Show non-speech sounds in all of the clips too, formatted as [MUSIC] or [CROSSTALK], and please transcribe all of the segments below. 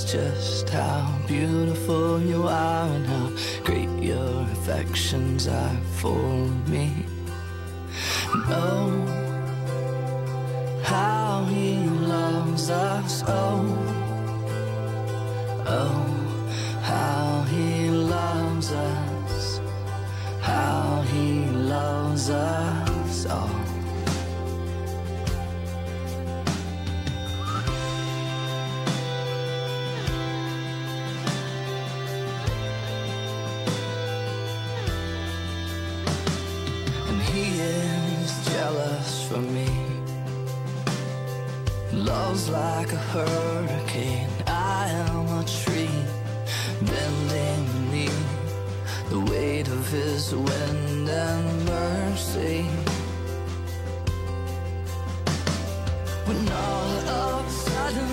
just how beautiful you are and how great your affections are for me. Oh, how he loves us, oh, oh, how he loves us, how he loves us all. For me. Love's like a hurricane, I am a tree bending beneath the weight of his wind and mercy. When all of a sudden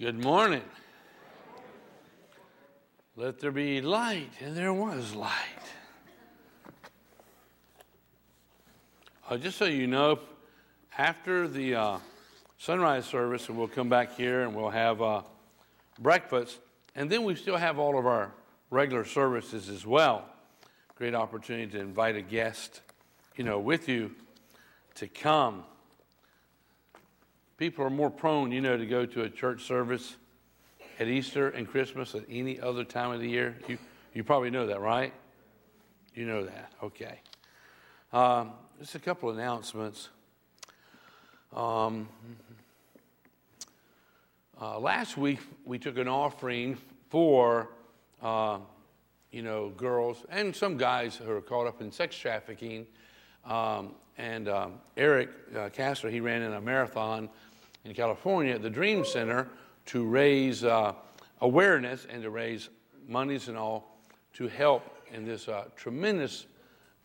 Good morning. Let there be light, and there was light. Uh, just so you know, after the uh, sunrise service, and we'll come back here and we'll have uh, breakfast, and then we still have all of our regular services as well. Great opportunity to invite a guest, you know, with you to come people are more prone, you know, to go to a church service at Easter and Christmas than any other time of the year. You, you probably know that, right? You know that. Okay. Um, just a couple announcements. Um, uh, last week we took an offering for, uh, you know, girls and some guys who are caught up in sex trafficking. Um, and um, Eric uh, Castor, he ran in a marathon in California the Dream Center to raise uh, awareness and to raise monies and all to help in this uh, tremendous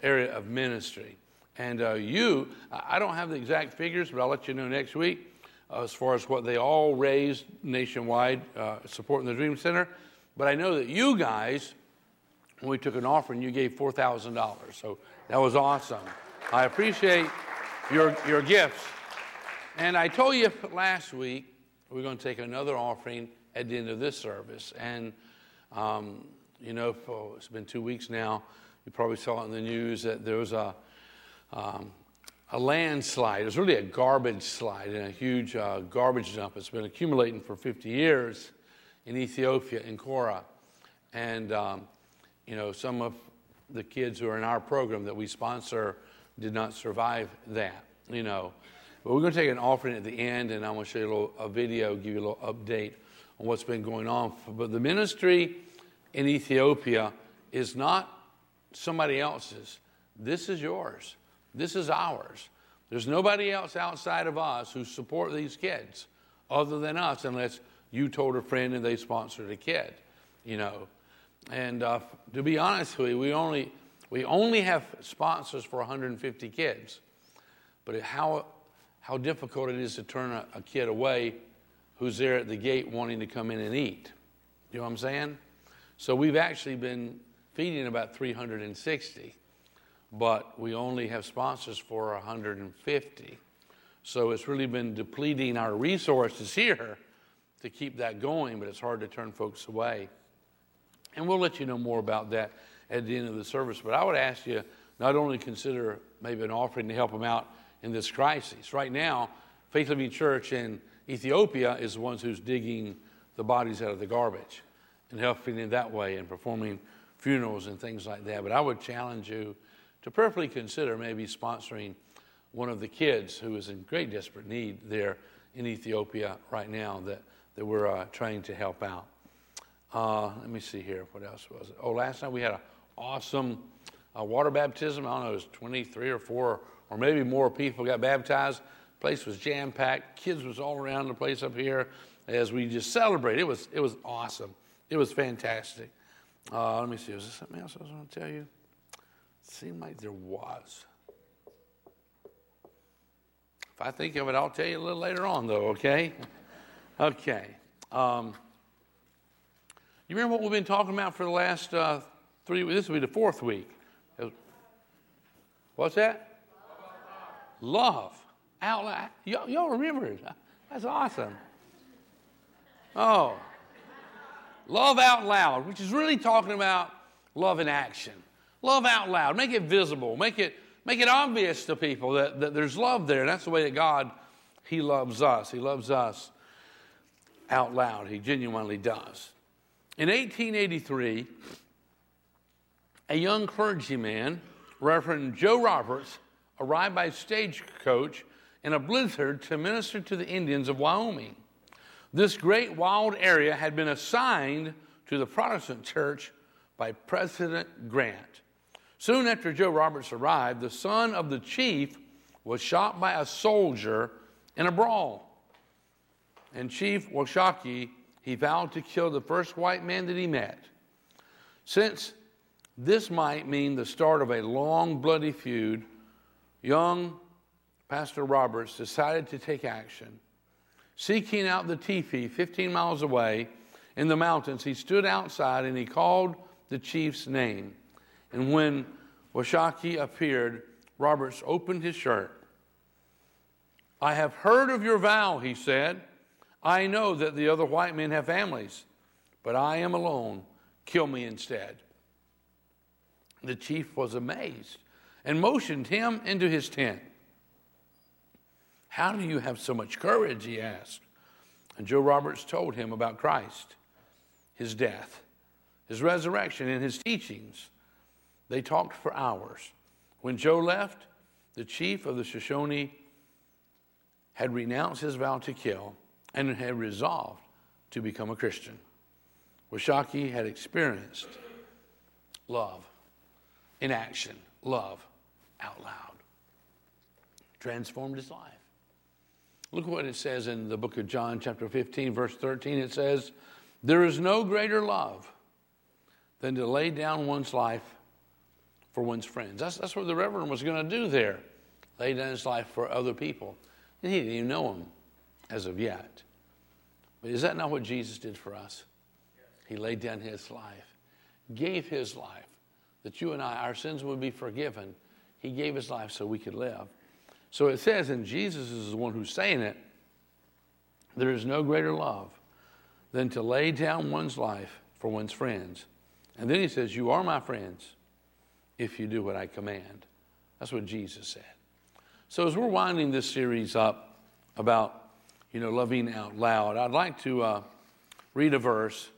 area of ministry. And uh, you, I don't have the exact figures, but I'll let you know next week uh, as far as what they all raised nationwide uh, supporting the Dream Center. But I know that you guys, when we took an offering, you gave $4,000. So that was awesome. I appreciate your, your gifts. And I told you last week we're going to take another offering at the end of this service. And, um, you know, oh, it's been two weeks now. You probably saw it in the news that there was a, um, a landslide. It was really a garbage slide and a huge uh, garbage dump. It's been accumulating for 50 years in Ethiopia, in Kora. And, um, you know, some of the kids who are in our program that we sponsor did not survive that, you know. But we're going to take an offering at the end, and I'm going to show you a, little, a video, give you a little update on what's been going on. But the ministry in Ethiopia is not somebody else's. This is yours. This is ours. There's nobody else outside of us who support these kids other than us, unless you told a friend and they sponsored a kid, you know. And uh, to be honest with you, we only we only have sponsors for 150 kids. But how how difficult it is to turn a, a kid away who's there at the gate wanting to come in and eat. You know what I'm saying? So we've actually been feeding about 360, but we only have sponsors for 150. So it's really been depleting our resources here to keep that going, but it's hard to turn folks away. And we'll let you know more about that at the end of the service. But I would ask you not only consider maybe an offering to help them out in this crisis. Right now, Faith Living Church in Ethiopia is the ones who's digging the bodies out of the garbage and helping in that way and performing funerals and things like that. But I would challenge you to prayerfully consider maybe sponsoring one of the kids who is in great desperate need there in Ethiopia right now that, that we're uh, trying to help out. Uh, let me see here. What else was it? Oh, last night we had an awesome uh, water baptism. I don't know, it was 23 or 4 or maybe more people got baptized. Place was jam packed. Kids was all around the place up here as we just celebrated. It was, it was awesome. It was fantastic. Uh, let me see. Was there something else I was going to tell you? It seemed like there was. If I think of it, I'll tell you a little later on, though, okay? [LAUGHS] Okay. Um, you remember what we've been talking about for the last uh, three weeks? This will be the fourth week. What's that? Love. Out loud. Y'all, y'all remember it. That's awesome. Oh. Love out loud, which is really talking about love in action. Love out loud. Make it visible. Make it, make it obvious to people that, that there's love there. And that's the way that God, He loves us. He loves us out loud. He genuinely does. In 1883, a young clergyman, Reverend Joe Roberts, arrived by stagecoach in a blizzard to minister to the Indians of Wyoming. This great wild area had been assigned to the Protestant church by President Grant. Soon after Joe Roberts arrived, the son of the chief was shot by a soldier in a brawl. And Chief Washakie he vowed to kill the first white man that he met. Since this might mean the start of a long, bloody feud, young Pastor Roberts decided to take action. Seeking out the teepee 15 miles away in the mountains, he stood outside and he called the chief's name. And when Washakie appeared, Roberts opened his shirt. I have heard of your vow, he said. I know that the other white men have families, but I am alone. Kill me instead. The chief was amazed and motioned him into his tent. How do you have so much courage? He asked. And Joe Roberts told him about Christ, his death, his resurrection, and his teachings. They talked for hours. When Joe left, the chief of the Shoshone had renounced his vow to kill and had resolved to become a Christian. Washakie had experienced love in action, love out loud. Transformed his life. Look what it says in the book of John, chapter 15, verse 13. It says, There is no greater love than to lay down one's life for one's friends. That's, that's what the Reverend was going to do there lay down his life for other people. And he didn't even know them as of yet. But is that not what Jesus did for us? He laid down his life, gave his life, that you and I, our sins would be forgiven. He gave his life so we could live. So it says, and Jesus is the one who's saying it, there is no greater love than to lay down one's life for one's friends. And then he says, You are my friends if you do what I command. That's what Jesus said. So as we're winding this series up about, you know, loving out loud, I'd like to uh, read a verse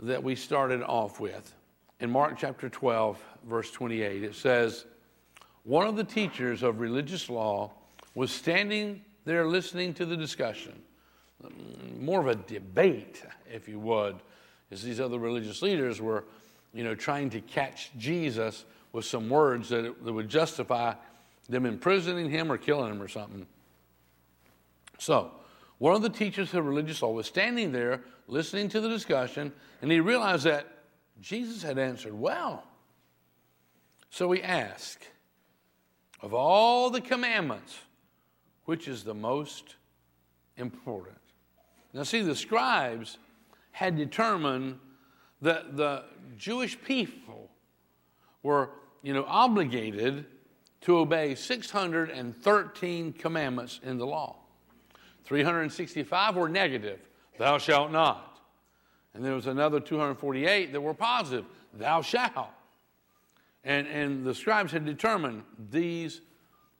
that we started off with. In Mark chapter 12, verse 28, it says, One of the teachers of religious law was standing there listening to the discussion, more of a debate, if you would, as these other religious leaders were, you know, trying to catch Jesus with some words that, that would justify them imprisoning him or killing him or something. So, one of the teachers of religious law was standing there listening to the discussion, and he realized that Jesus had answered well. So he asked, Of all the commandments, which is the most important? Now, see, the scribes had determined that the Jewish people were, you know, obligated to obey 613 commandments in the law. 365 were negative, thou shalt not. And there was another 248 that were positive, thou shalt. And, and the scribes had determined these,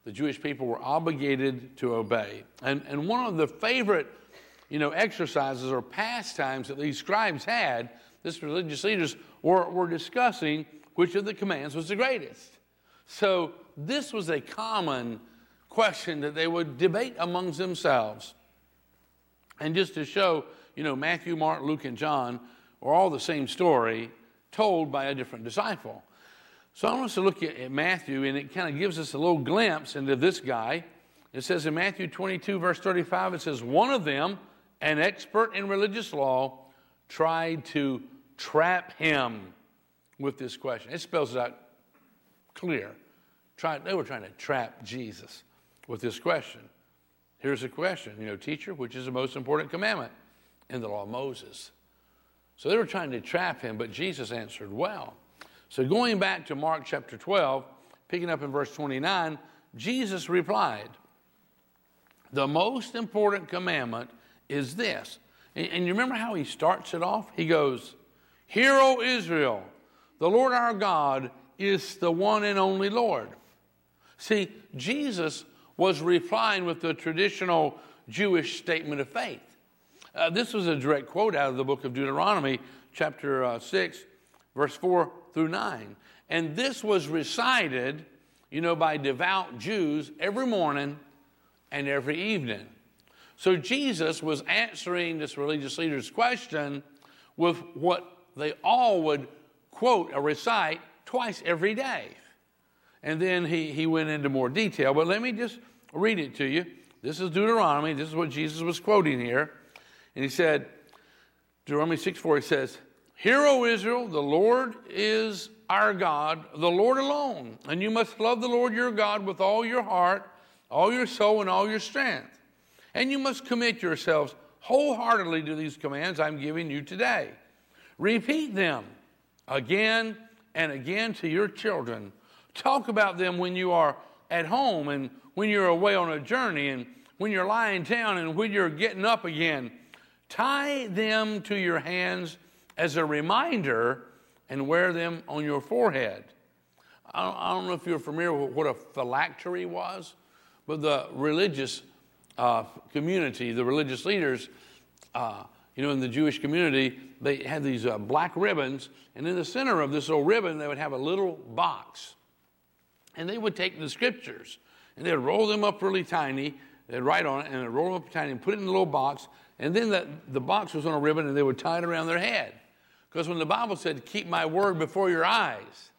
the Jewish people were obligated to obey. And, and one of the favorite, you know, exercises or pastimes that these scribes had, these religious leaders were, were discussing which of the commands was the greatest. So this was a common question that they would debate amongst themselves. And just to show, you know, Matthew, Mark, Luke, and John are all the same story told by a different disciple. So I want us to look at Matthew, and it kind of gives us a little glimpse into this guy. It says in Matthew 22, verse 35, it says, One of them, an expert in religious law, tried to trap him with this question. It spells it out clear. They were trying to trap Jesus with this question. Here's the question, you know, teacher, which is the most important commandment in the law of Moses? So they were trying to trap him, but Jesus answered well. So going back to Mark chapter 12, picking up in verse 29, Jesus replied, The most important commandment is this. And, and you remember how he starts it off? He goes, Hear, O Israel, the Lord our God is the one and only Lord. See, Jesus was replying with the traditional Jewish statement of faith. Uh, this was a direct quote out of the book of Deuteronomy, chapter uh, 6, verse 4 through 9. And this was recited, you know, by devout Jews every morning and every evening. So Jesus was answering this religious leader's question with what they all would quote or recite twice every day. And then he, he went into more detail, but let me just read it to you. This is Deuteronomy. This is what Jesus was quoting here. And he said, Deuteronomy 6 4, he says, Hear, O Israel, the Lord is our God, the Lord alone. And you must love the Lord your God with all your heart, all your soul, and all your strength. And you must commit yourselves wholeheartedly to these commands I'm giving you today. Repeat them again and again to your children. Talk about them when you are at home and when you're away on a journey and when you're lying down and when you're getting up again. Tie them to your hands as a reminder and wear them on your forehead. I don't, know if you're familiar with what a phylactery was, but the religious uh, community, the religious leaders, uh, you know, in the Jewish community, they had these uh, black ribbons, and in the center of this little ribbon, they would have a little box. And they would take the scriptures and they'd roll them up really tiny, they'd write on it, and they'd roll them up tiny and put it in the little box, and then the, the box was on a ribbon and they would tie it around their head. Because when the Bible said, keep my word before your eyes,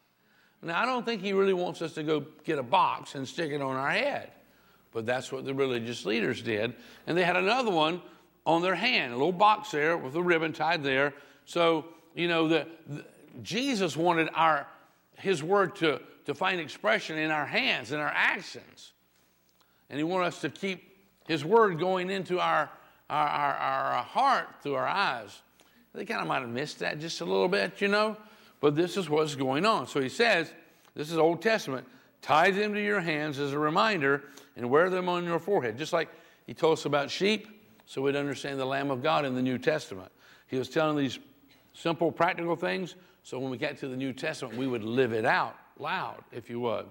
now I don't think he really wants us to go get a box and stick it on our head. but that's what the religious leaders did. And they had another one on their hand, a little box there with a ribbon tied there. So, you know, the, the Jesus wanted our his word to, to find expression in our hands, in our actions. And he wanted us to keep his word going into our, our, our, our heart through our eyes. They kind of might have missed that just a little bit, you know, but this is what's going on. So he says, this is Old Testament, tie them to your hands as a reminder and wear them on your forehead. Just like he told us about sheep, so we'd understand the Lamb of God in the New Testament. He was telling these simple, practical things, so when we get to the New Testament, we would live it out loud, if you would.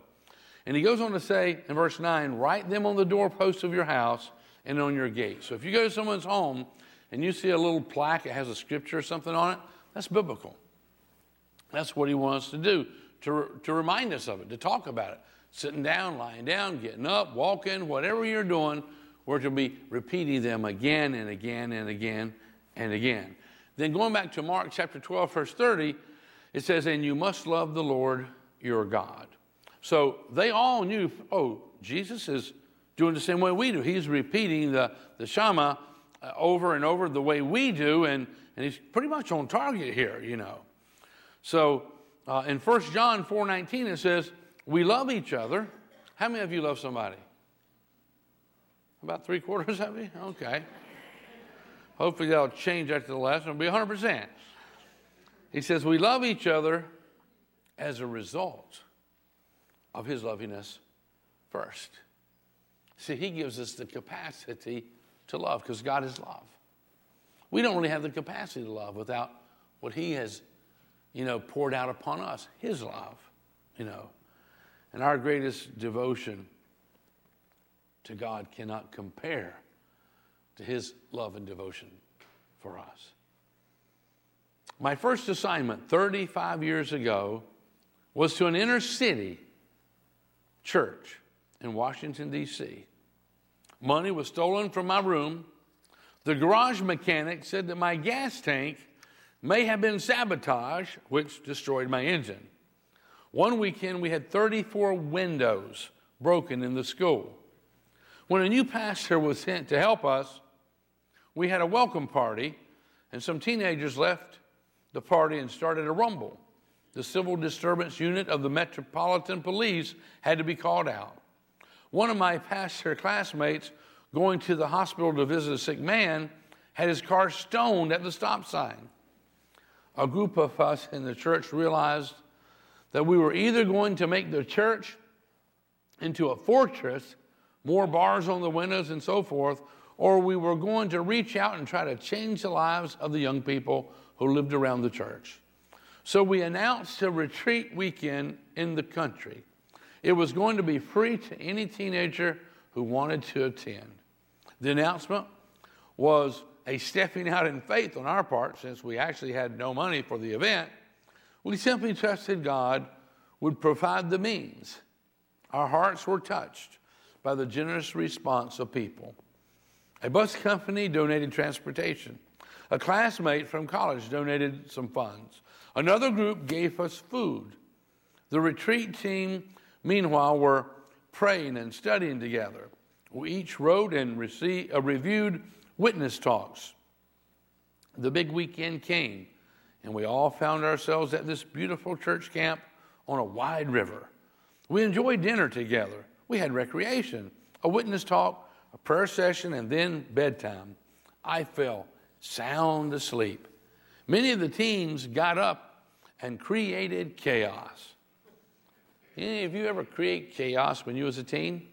And he goes on to say in verse 9, write them on the doorposts of your house and on your gate. So if you go to someone's home and you see a little plaque that has a scripture or something on it, that's biblical. That's what he wants to do, to, to remind us of it, to talk about it. Sitting down, lying down, getting up, walking, whatever you're doing, we're to be repeating them again and again and again and again. Then going back to Mark chapter 12, verse 30, it says, And you must love the Lord your God. So they all knew, oh, Jesus is doing the same way we do. He's repeating the, the Shema uh, over and over the way we do, and, and he's pretty much on target here, you know. So uh, in 1 John 4.19 it says, we love each other. How many of you love somebody? About three quarters of you? Okay. Hopefully that'll change after the lesson. It'll be 100%. He says, We love each other as a result of his lovingness first. See, he gives us the capacity to love because God is love. We don't really have the capacity to love without what he has, you know, poured out upon us, his love, you know. And our greatest devotion to God cannot compare to his love and devotion for us. My first assignment 35 years ago was to an inner city church in Washington, D.C. Money was stolen from my room. The garage mechanic said that my gas tank may have been sabotaged, which destroyed my engine. One weekend, we had 34 windows broken in the school. When a new pastor was sent to help us, we had a welcome party, and some teenagers left the party and started a rumble. The civil disturbance unit of the Metropolitan Police had to be called out. One of my pastor classmates going to the hospital to visit a sick man had his car stoned at the stop sign. A group of us in the church realized that we were either going to make the church into a fortress, more bars on the windows and so forth, or we were going to reach out and try to change the lives of the young people who lived around the church. So we announced a retreat weekend in the country. It was going to be free to any teenager who wanted to attend. The announcement was a stepping out in faith on our part, since we actually had no money for the event. We simply trusted God would provide the means. Our hearts were touched by the generous response of people. A bus company donated transportation. A classmate from college donated some funds. Another group gave us food. The retreat team, meanwhile, we're praying and studying together. We each wrote and received, uh, reviewed witness talks. The big weekend came, and we all found ourselves at this beautiful church camp on a wide river. We enjoyed dinner together. We had recreation, a witness talk, a prayer session, and then bedtime. I fell sound asleep. Many of the teens got up and created chaos. Any of you ever create chaos when you was a teen?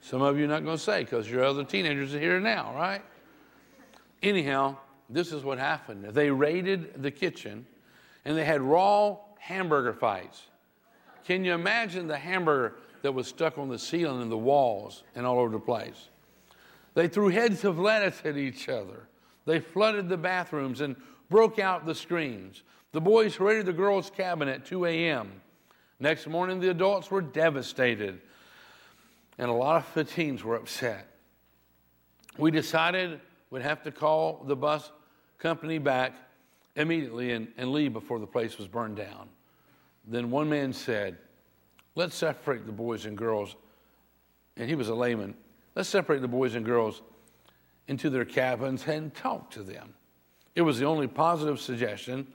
Some of you are not going to say because your other teenagers are here now, right? Anyhow, this is what happened. They raided the kitchen and they had raw hamburger fights. Can you imagine the hamburger that was stuck on the ceiling and the walls and all over the place? They threw heads of lettuce at each other. They flooded the bathrooms and broke out the screens. The boys raided the girls' cabin at 2 a.m. Next morning, the adults were devastated, and a lot of the teens were upset. We decided we'd have to call the bus company back immediately and, and leave before the place was burned down. Then one man said, Let's separate the boys and girls and he was a layman. Let's separate the boys and girls into their cabins and talk to them. It was the only positive suggestion,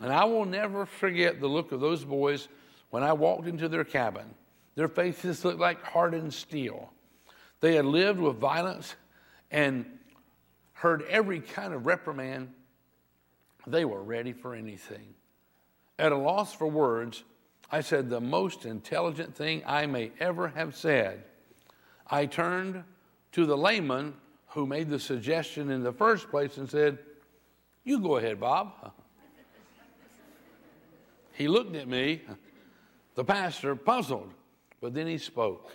and I will never forget the look of those boys when I walked into their cabin. Their faces looked like hardened steel. They had lived with violence and heard every kind of reprimand. They were ready for anything. At a loss for words, I said the most intelligent thing I may ever have said. I turned to the layman who made the suggestion in the first place and said, You go ahead, Bob. [LAUGHS] He looked at me, the pastor, puzzled, but then he spoke.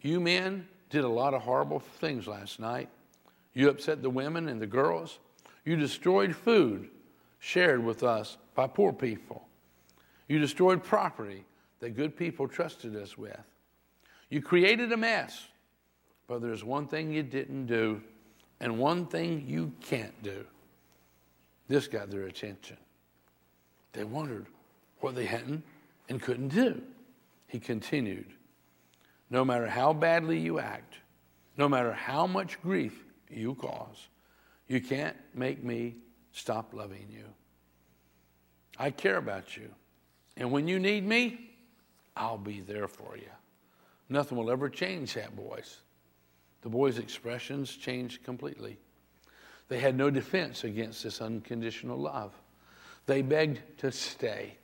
You men did a lot of horrible things last night. You upset the women and the girls. You destroyed food shared with us by poor people. You destroyed property that good people trusted us with. You created a mess. But there's one thing you didn't do, and one thing you can't do. This got their attention. They wondered what they hadn't and couldn't do. He continued No matter how badly you act, no matter how much grief you cause, you can't make me stop loving you. I care about you. And when you need me, I'll be there for you. Nothing will ever change that, boys. The boys' expressions changed completely. They had no defense against this unconditional love. They begged to stay.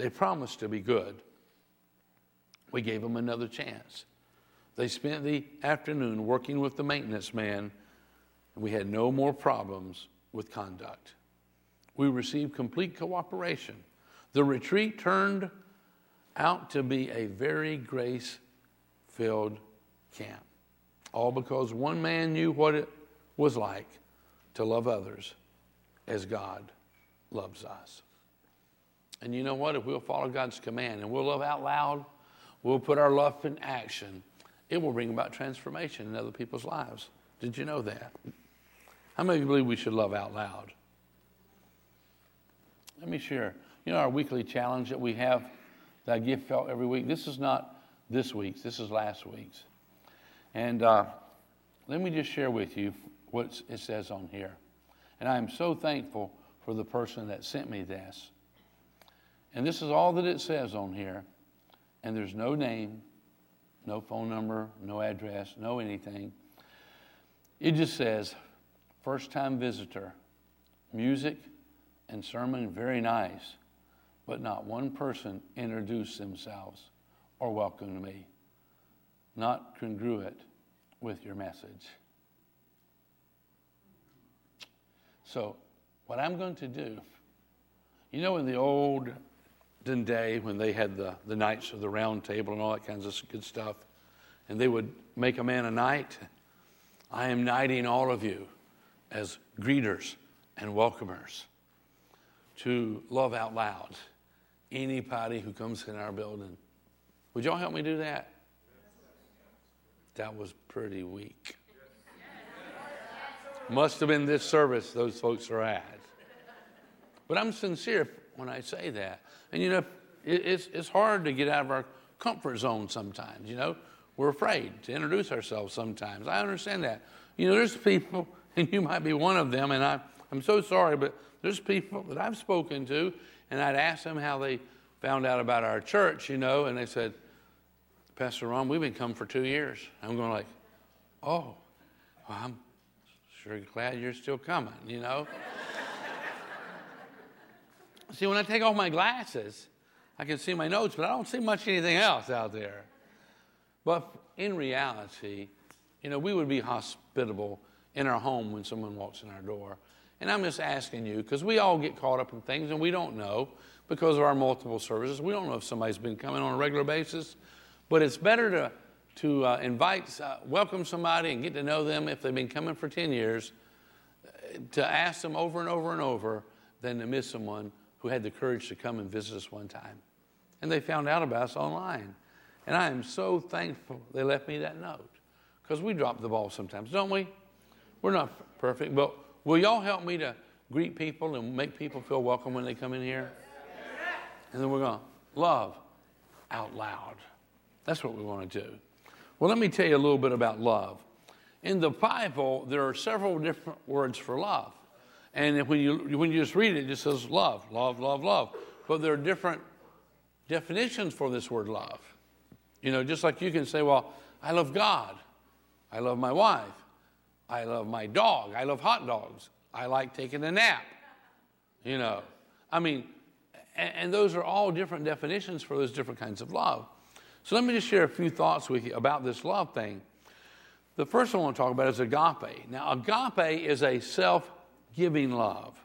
They promised to be good. We gave them another chance. They spent the afternoon working with the maintenance man, and we had no more problems with conduct. We received complete cooperation. The retreat turned out to be a very grace filled camp. All because one man knew what it was like to love others as God loves us. And you know what? If we'll follow God's command and we'll love out loud, we'll put our love in action, it will bring about transformation in other people's lives. Did you know that? How many of you believe we should love out loud? Let me share. You know, our weekly challenge that we have that I give felt every week. This is not this week's, this is last week's. And uh, let me just share with you what it says on here. And I am so thankful for the person that sent me this. And this is all that it says on here. And there's no name, no phone number, no address, no anything. It just says, first time visitor, music and sermon very nice, but not one person introduced themselves or welcomed me not congruent with your message. So, what I'm going to do, you know, in the olden day when they had the, the Knights of the Round Table and all that kinds of good stuff, and they would make a man a knight, I am knighting all of you as greeters and welcomers to love out loud anybody who comes in our building. Would y'all help me do that? That was pretty weak. Must have been this service those folks are at. But I'm sincere when I say that. And you know, it, it's, it's hard to get out of our comfort zone sometimes, you know. We're afraid to introduce ourselves sometimes. I understand that. You know, there's people, [LAUGHS] and you might be one of them, and I, I'm so sorry, but there's people that I've spoken to, and I'd ask them how they found out about our church, you know, and they said, Pastor Ron, we've been coming for two years. I'm going like, oh, well, I'm sure glad you're still coming, you know? See, when I take off my glasses, I can see my notes, but I don't see much anything else out there. But in reality, you know, we would be hospitable in our home when someone walks in our door. And I'm just asking you, because we all get caught up in things and we don't know because of our multiple services. We don't know if somebody's been coming on a regular basis. But it's better to, to uh, invite, uh, welcome somebody and get to know them if they've been coming for 10 years, uh, to ask them over and over and over than to miss someone who had the courage to come and visit us one time. And they found out about us online. And I am so thankful they left me that note because we drop the ball sometimes, don't we? We're not perfect, but will y'all help me to greet people and make people feel welcome when they come in here? And then we're going to love out loud. That's what we want to do. Well, let me tell you a little bit about love. In the Bible, there are several different words for love. And when you, when you just read it, it just says love, love, love, love. But there are different definitions for this word love. You know, just like you can say, well, I love God. I love my wife. I love my dog. I love hot dogs. I like taking a nap. You know, I mean, and, and those are all different definitions for those different kinds of love. So let me just share a few thoughts with you about this love thing. The first one I want to talk about is agape. Now, agape is a self giving love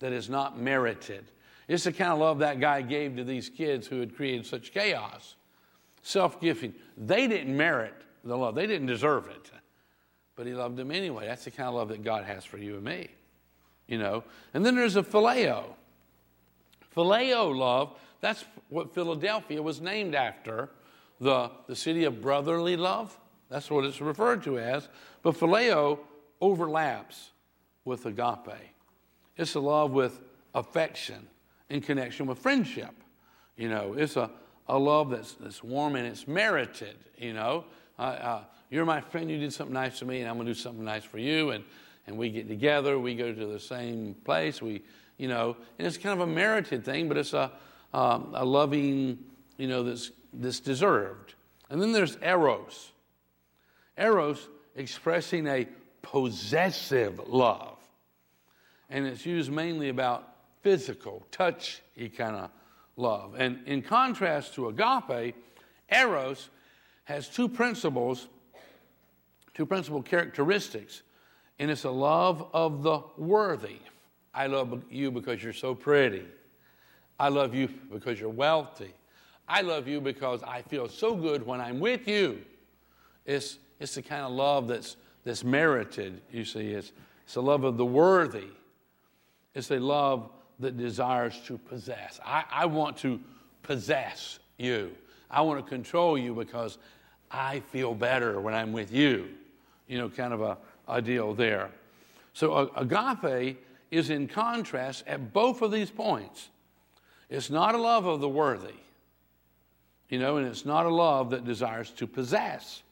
that is not merited. It's the kind of love that guy gave to these kids who had created such chaos. Self giving. They didn't merit the love, they didn't deserve it. But he loved them anyway. That's the kind of love that God has for you and me. You know? And then there's a phileo. Phileo love, that's what Philadelphia was named after the, the city of brotherly love. That's what it's referred to as. But phileo overlaps with agape. It's a love with affection in connection with friendship. You know, it's a, a love that's, that's warm and it's merited, you know. Uh, uh, you're my friend, you did something nice to me, and I'm going to do something nice for you. And, and we get together, we go to the same place, we, you know, and it's kind of a merited thing, but it's a, um, a loving, you know, that's, that's deserved. And then there's eros. Eros expressing a possessive love. And it's used mainly about physical, touchy kind of love. And in contrast to agape, eros has two principles, two principal characteristics. And it's a love of the worthy. I love you because you're so pretty. I love you because you're wealthy. I love you because I feel so good when I'm with you. It's, it's the kind of love that's, that's merited, you see. It's, it's a love of the worthy. It's a love that desires to possess. I, I want to possess you. I want to control you because I feel better when I'm with you. You know, kind of a, a deal there. So agape is in contrast at both of these points. It's not a love of the worthy. You know, and it's not a love that desires to possess.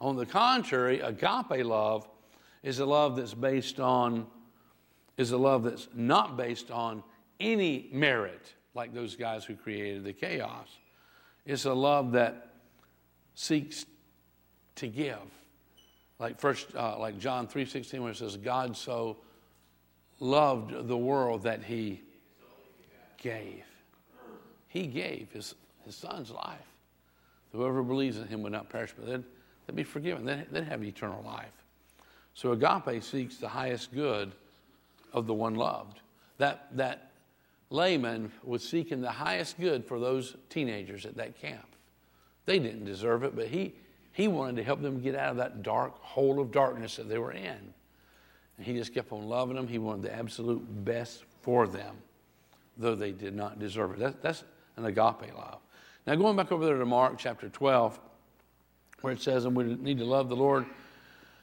On the contrary, agape love is a love that's based on, is a love that's not based on any merit, like those guys who created the chaos. It's a love that seeks to give. Like first, uh, like John 3.16, where it says, God so loved the world that he gave. He gave his his son's life. Whoever believes in him would not perish, but they'd, they'd be forgiven. They'd, they'd have eternal life. So agape seeks the highest good of the one loved. That, that layman was seeking the highest good for those teenagers at that camp. They didn't deserve it, but he, he wanted to help them get out of that dark hole of darkness that they were in. And he just kept on loving them. He wanted the absolute best for them, though they did not deserve it. That, that's an agape love. Now, going back over there to Mark chapter 12, where it says, and we need to love the Lord,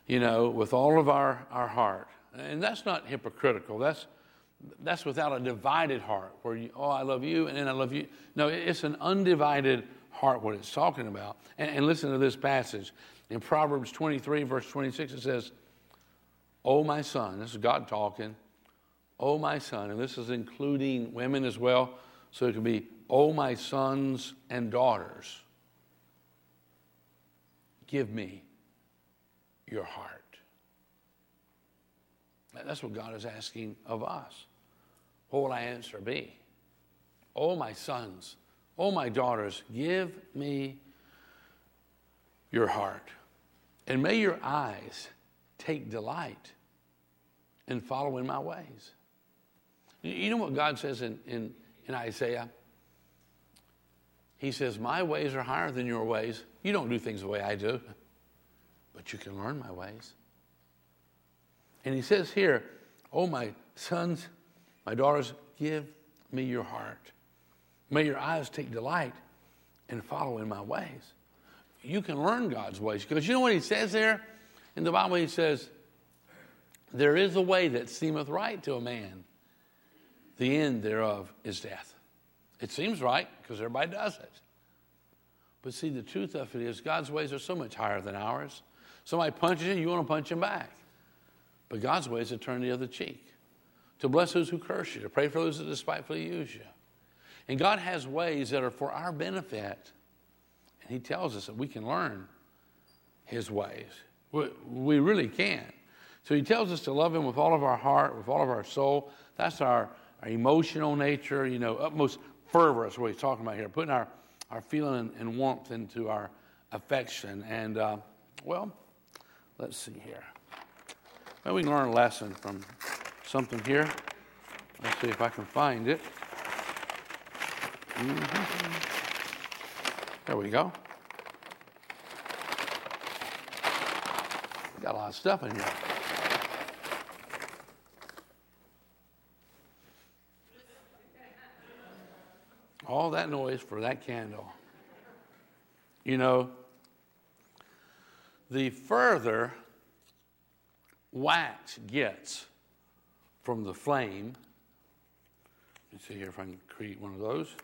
you know, with all of our, our heart. And that's not hypocritical. That's, that's without a divided heart, where you, oh, I love you, and then I love you. No, it's an undivided heart, what it's talking about. And, and listen to this passage. In Proverbs 23, verse 26, it says, Oh, my son, this is God talking. Oh, my son, and this is including women as well. So it could be, oh, my sons and daughters, give me your heart. That's what God is asking of us. What will I answer be? Oh, my sons, oh, my daughters, give me your heart. And may your eyes take delight in following my ways. You know what God says in, in in Isaiah. He says, My ways are higher than your ways. You don't do things the way I do, but you can learn my ways. And he says here, Oh, my sons, my daughters, give me your heart. May your eyes take delight and follow in my ways. You can learn God's ways. Because you know what he says there? In the Bible, he says, There is a way that seemeth right to a man the end thereof is death. It seems right because everybody does it. But see, the truth of it is, God's ways are so much higher than ours. Somebody punches you, you want to punch him back. But God's ways are to turn the other cheek, to bless those who curse you, to pray for those that despitefully use you. And God has ways that are for our benefit. And He tells us that we can learn His ways. We, we really can. So He tells us to love Him with all of our heart, with all of our soul. That's our, our emotional nature, you know, utmost fervor is what He's talking about here, putting our, our feeling and warmth into our affection. And, uh, well, let's see here. Maybe we can learn a lesson from something here. Let's see if I can find it. Mm-hmm. There we go. Got a lot of stuff in here. All that noise for that candle. You know, the further wax gets from the flame, let's see here if I can create one of those.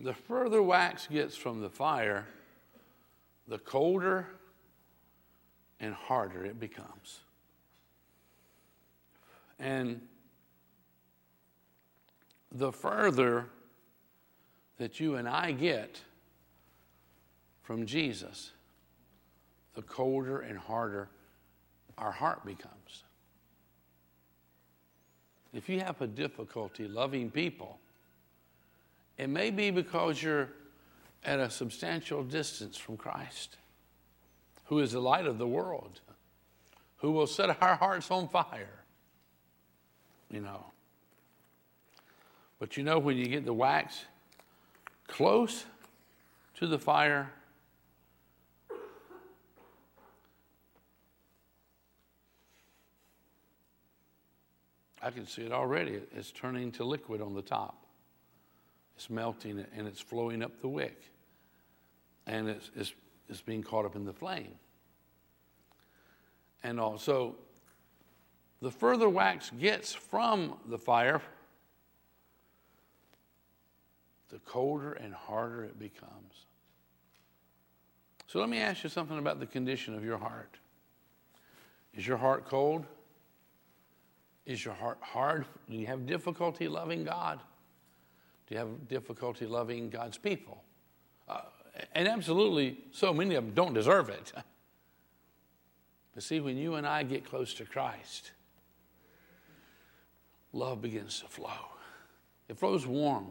The further wax gets from the fire, the colder and harder it becomes. And the further that you and I get from Jesus, the colder and harder our heart becomes. If you have a difficulty loving people, it may be because you're at a substantial distance from Christ, who is the light of the world, who will set our [LAUGHS] hearts on fire. You know. But you know, when you get the wax close to the fire, I can see it already. It's turning to liquid on the top. It's melting and it's flowing up the wick. And it's, it's, it's being caught up in the flame. And also, the further wax gets from the fire, the colder and harder it becomes. So let me ask you something about the condition of your heart. Is your heart cold? Is your heart hard? Do you have difficulty loving God? Do you have difficulty loving God's people? Uh, and absolutely, so many of them don't deserve it. [LAUGHS] But see, when you and I get close to Christ, love begins to flow. It flows warm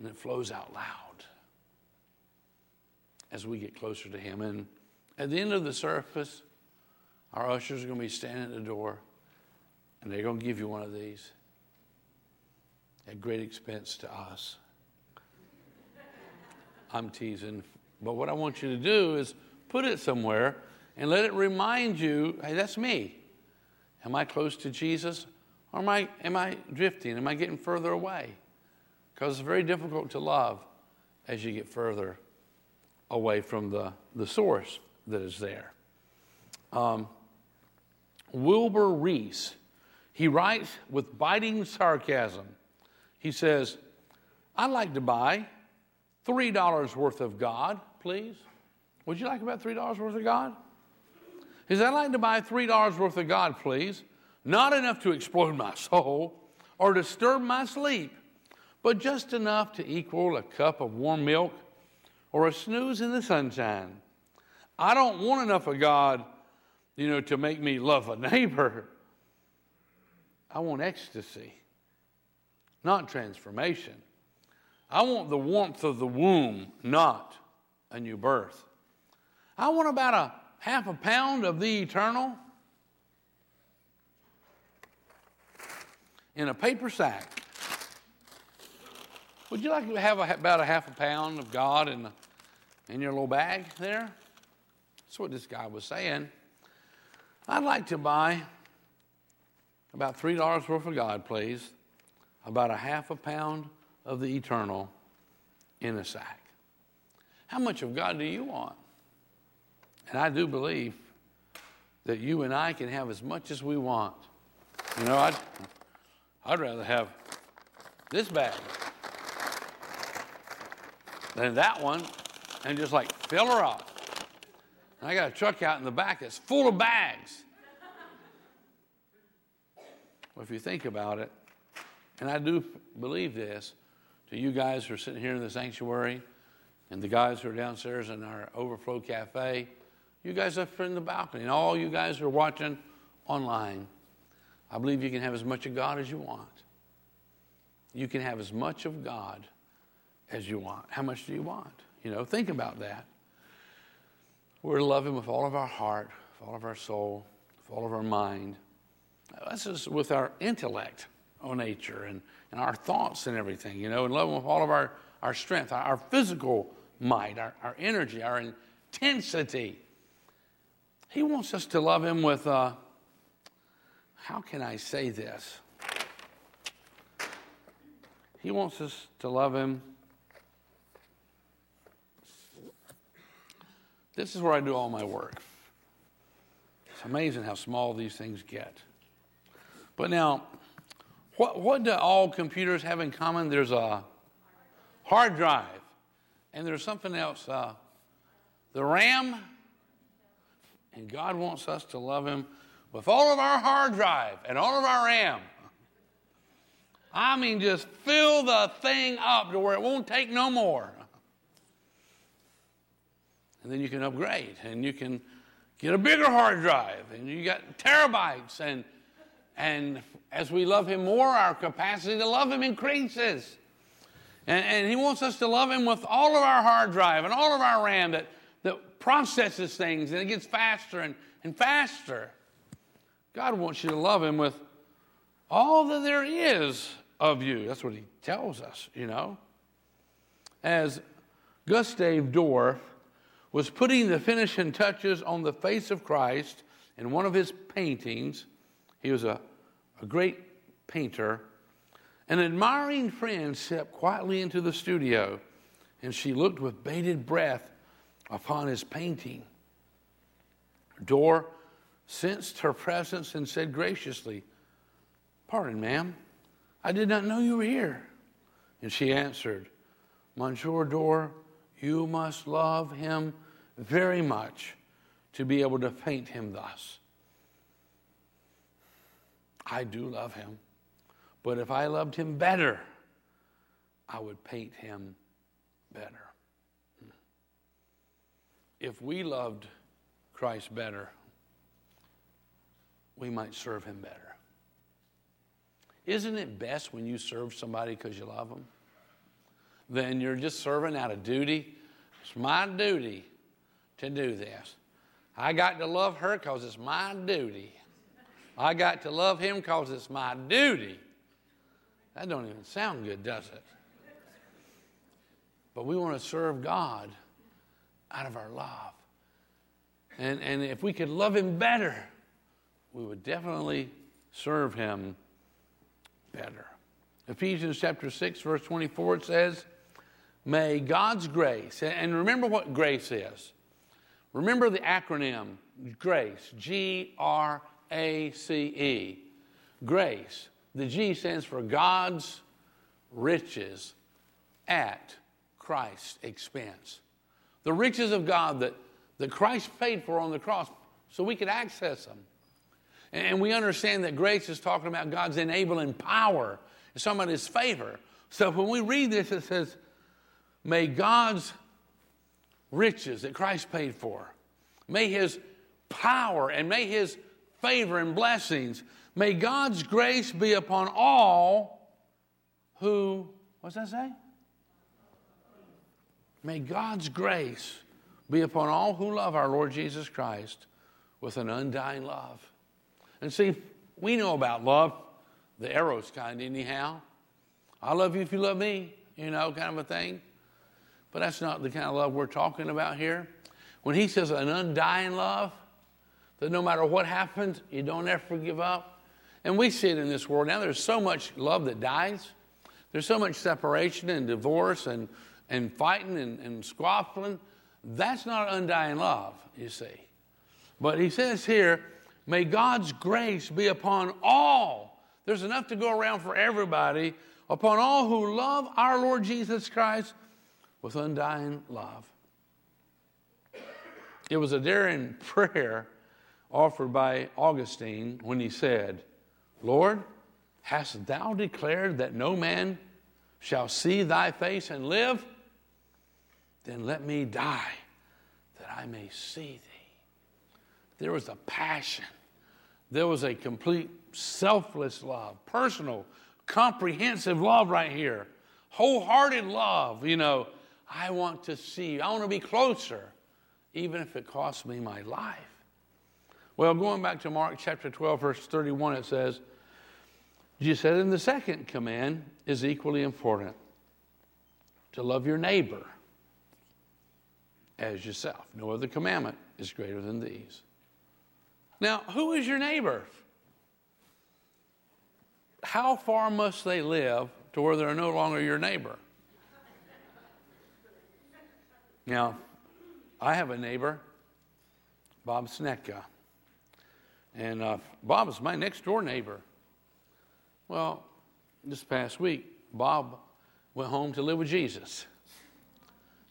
and it flows out loud as we get closer to Him. And at the end of the service, our ushers are going to be standing at the door and they're going to give you one of these at great expense to us. [LAUGHS] I'm teasing. But what I want you to do is put it somewhere and let it remind you hey, that's me. Am I close to Jesus? Or am I, am I drifting? Am I getting further away? Because it's very difficult to love as you get further away from the, the source that is there. Um, Wilbur Rees he writes with biting sarcasm. He says, I'd like to buy $3 worth of God, please. Would you like about $3 worth of God? He says, I'd like to buy $3 worth of God, please. Not enough to explode my [LAUGHS] soul or disturb my sleep, but just enough to equal a cup of warm milk or a snooze in the sunshine. I don't want enough of God, you know, to make me love a [LAUGHS] neighbor. I want ecstasy, not transformation. I want the warmth of the womb, not a new birth. I want about a half a pound of the eternal in a paper sack. Would you like to have a, about a half a pound of God in, the, in your little bag there? That's what this guy was saying. I'd like to buy about $3 worth of God, please. About a half a pound of the eternal in a sack. How much of God do you want? And I do believe that you and I can have as much as we want. You know, I'd, I'd rather have this bag than that one and just like fill her up. And I got a truck out in the back that's full of bags. Well, if you think about it, and I do believe this, to you guys who are sitting here in the sanctuary and the guys who are downstairs in our overflow cafe, you guys up in the balcony, and all you guys who are watching online, I believe you can have as much of God as you want. You can have as much of God as you want. How much do you want? You know, think about that. We're love Him with all of our heart, with all of our soul, with all of our mind. That's just with our intellect on nature and, and our thoughts and everything, you know, and love Him with all of our, our strength, our, our physical might, our, our energy, our intensity. He wants us to love Him with, uh, how can I say this? He wants us to love Him This is where I do all my work. It's amazing how small these things get. But now, what, what do all computers have in common? There's a hard drive, and there's something else uh, the RAM. And God wants us to love Him with all of our hard drive and all of our RAM. I mean, just fill the thing up to where it won't take no more and then you can upgrade and you can get a bigger hard drive and you got terabytes and and as we love him more our capacity to love him increases. And, and he wants us to love him with all of our hard drive and all of our ram that, that processes things and it gets faster and, and faster. God wants you to love him with all that there is of you. That's what he tells us you know. As Gustave Doré was putting the finishing touches on the face of Christ in one of his paintings. He was a, a great painter. An admiring friend stepped quietly into the studio, and she looked with bated breath upon his painting. Doré sensed her presence and said graciously, Pardon, ma'am, I did not know you were here. And she answered, Monsieur Doré, you must love him very much to be able to paint him thus. I do love him, but if I loved him better, I would paint him better. If we loved Christ better, we might serve him better. Isn't it best when you serve somebody because you love them? Then you're just serving out of duty it's my duty to do this. I got to love her because it's my duty. I got to love him because it's my duty. That don't even sound good, does it? But we want to serve God out of our love. And, and if we could love him better, we would definitely serve him better. Ephesians chapter 6, verse 24, it says, May God's grace, and remember what grace is. Remember the acronym GRACE, G R A C E. Grace. The G stands for God's riches at Christ's expense. The riches of God that, that Christ paid for on the cross so we could access them. And we understand that grace is talking about God's enabling power, it's talking His favor. So when we read this, it says, May God's riches that Christ paid for, may His power and may His favor and blessings, may God's grace be upon all who, what's that say? May God's grace be upon all who love our Lord Jesus Christ with an undying love. And see, we know about love, the eros kind, anyhow. I love you if you love me, you know, kind of a thing. But that's not the kind of love we're talking about here. When he says an undying love, that no matter what happens, you don't ever give up. And we see it in this world now. There's so much love that dies. There's so much separation and divorce and, and fighting and, and squabbling. That's not undying love, you see. But he says here, may God's grace be upon all. There's enough to go around for everybody, upon all who love our Lord Jesus Christ with undying love. It was a daring prayer offered by Augustine when he said, Lord, hast thou declared that no man shall see thy face and live? Then let me die that I may see thee. There was a passion, there was a complete selfless love, personal, comprehensive love right here, wholehearted love. You know, I want to see you, I want to be closer, even if it costs me my life. Well, going back to Mark chapter 12, verse 31, it says, Jesus said, and the second command is equally important to love your neighbor as yourself. No other commandment is greater than these. Now, who is your neighbor? How far must they live to where they're no longer your neighbor? Now, I have a neighbor, Bob Snetka. And uh, Bob is my next door neighbor. Well, this past week, Bob went home to live with Jesus.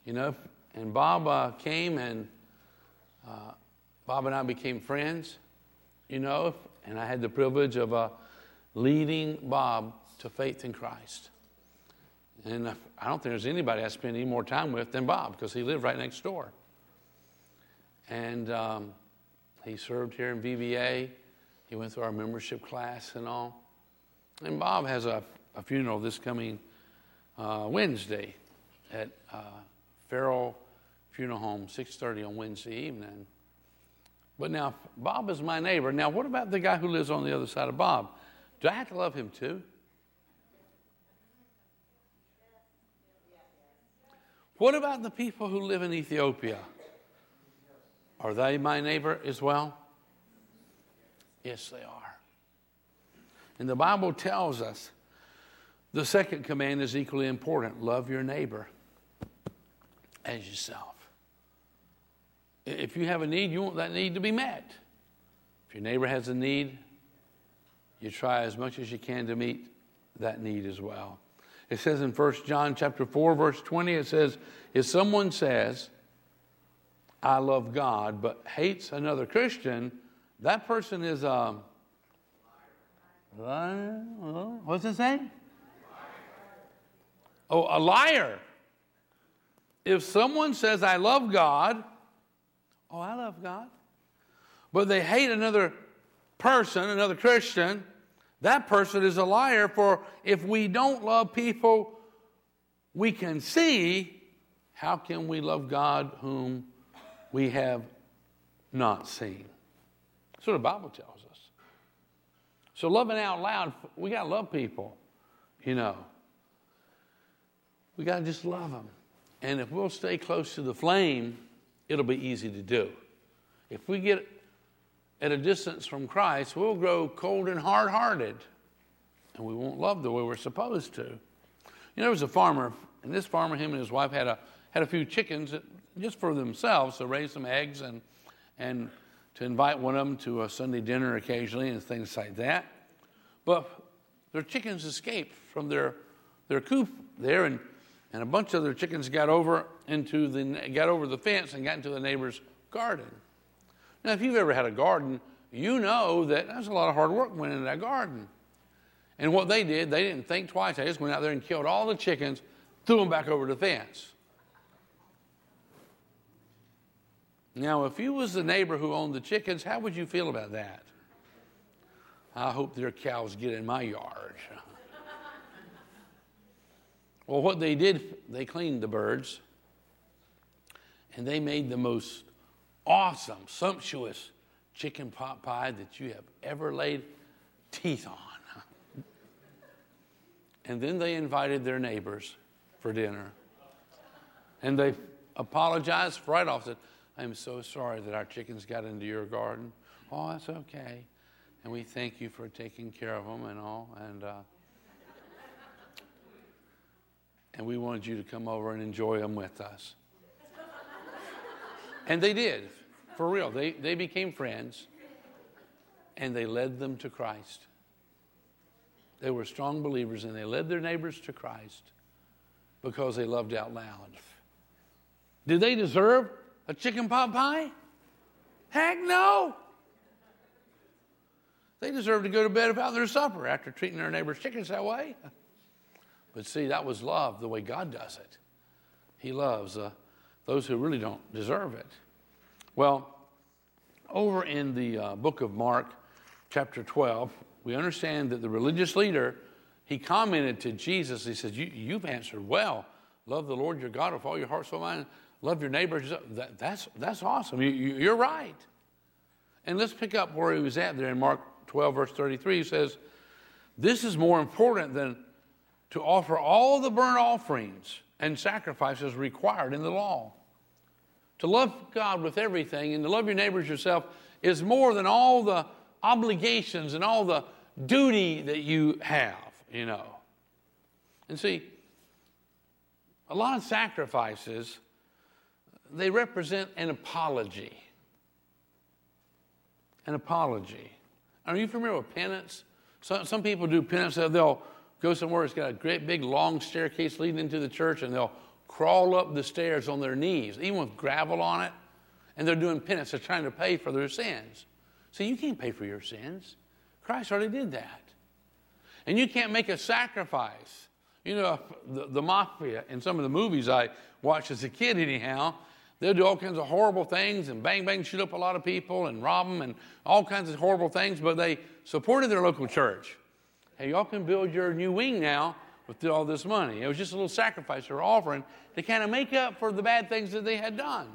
You know, and Bob uh, came and uh, Bob and I became friends, you know, and I had the privilege of uh, leading Bob to faith in Christ. And I don't think there's anybody I spend any more time with than Bob because he lived right next door. And um, he served here in VBA. He went through our membership class and all. And Bob has a, a funeral this coming uh, Wednesday at uh, Farrell Funeral Home, 6:30 on Wednesday evening. But now Bob is my neighbor. Now, what about the guy who lives on the other side of Bob? Do I have to love him too? What about the people who live in Ethiopia? Are they my neighbor as well? Yes, they are. And the Bible tells us the second command is equally important love your neighbor as yourself. If you have a need, you want that need to be met. If your neighbor has a need, you try as much as you can to meet that need as well. It says in 1 John chapter 4 verse 20 it says if someone says I love God, but hates another Christian, that person is um, what's it say? Oh, a liar. If someone says, I love God, oh, I love God, but they hate another person, another Christian, that person is a liar. For if we don't love people we can see, how can we love God whom we have not seen. That's what the Bible tells us. So, loving out loud, we got to love people, you know. We got to just love them. And if we'll stay close to the flame, it'll be easy to do. If we get at a distance from Christ, we'll grow cold and hard hearted, and we won't love the way we're supposed to. You know, there was a farmer, and this farmer, him and his wife, had a, had a few chickens just for themselves to raise some eggs and, and to invite one of them to a Sunday dinner occasionally and things like that. But their chickens escaped from their, their coop there, and, and a bunch of their chickens got over into the got over the fence and got into the neighbor's garden. Now, if you've ever had a garden, you know that there's a lot of hard work went into that garden. And what they did, they didn't think twice. They just went out there and killed all the chickens, threw them back over the fence. Now, if you was the neighbor who owned the chickens, how would you feel about that? I hope their cows get in my yard. [LAUGHS] well, what they did, they cleaned the birds and they made the most awesome, sumptuous chicken pot pie that you have ever laid teeth on. [LAUGHS] and then they invited their neighbors for dinner. And they apologized right off. Said, I'm so sorry that our chickens got into your garden. Oh, that's okay. And we thank you for taking care of them and all. And, uh, and we wanted you to come over and enjoy them with us. and they did, for real. They, they became friends and they led them to Christ. They were strong believers and they led their neighbors to Christ because they loved out loud. Did they deserve a chicken pot pie? Heck no. They deserve to go to bed without their supper after treating their neighbor's chickens that way. But see, that was love the way God does it. He loves uh, those who really don't deserve it. Well, over in the uh, book of Mark, chapter 12, we understand that the religious leader, he commented to Jesus, he says, you, You've answered well. Love the Lord your God with all your heart, soul, mind. Love your neighbors. That, that's, that's awesome. You, you, you're right. And let's pick up where he was at there in Mark 12, verse 33. He says, This is more important than to offer all the burnt offerings and sacrifices required in the law. To love God with everything and to love your neighbors yourself is more than all the obligations and all the duty that you have, you know. And see, a lot of sacrifices, they represent an apology. An apology. Are you familiar with penance? Some, some people do penance, they'll go somewhere it's got a great big long staircase leading into the church and they'll crawl up the stairs on their knees, even with gravel on it, and they're doing penance. They're trying to pay for their sins. See, you can't pay for your sins. Christ already did that. And you can't make a sacrifice. You know, the, the mafia in some of the movies I watched as a kid, anyhow, they'll do all kinds of horrible things and bang, bang, shoot up a lot of people and rob them and all kinds of horrible things, but they supported their local church. Hey, y'all can build your new wing now with all this money. It was just a little sacrifice were offering to kind of make up for the bad things that they had done.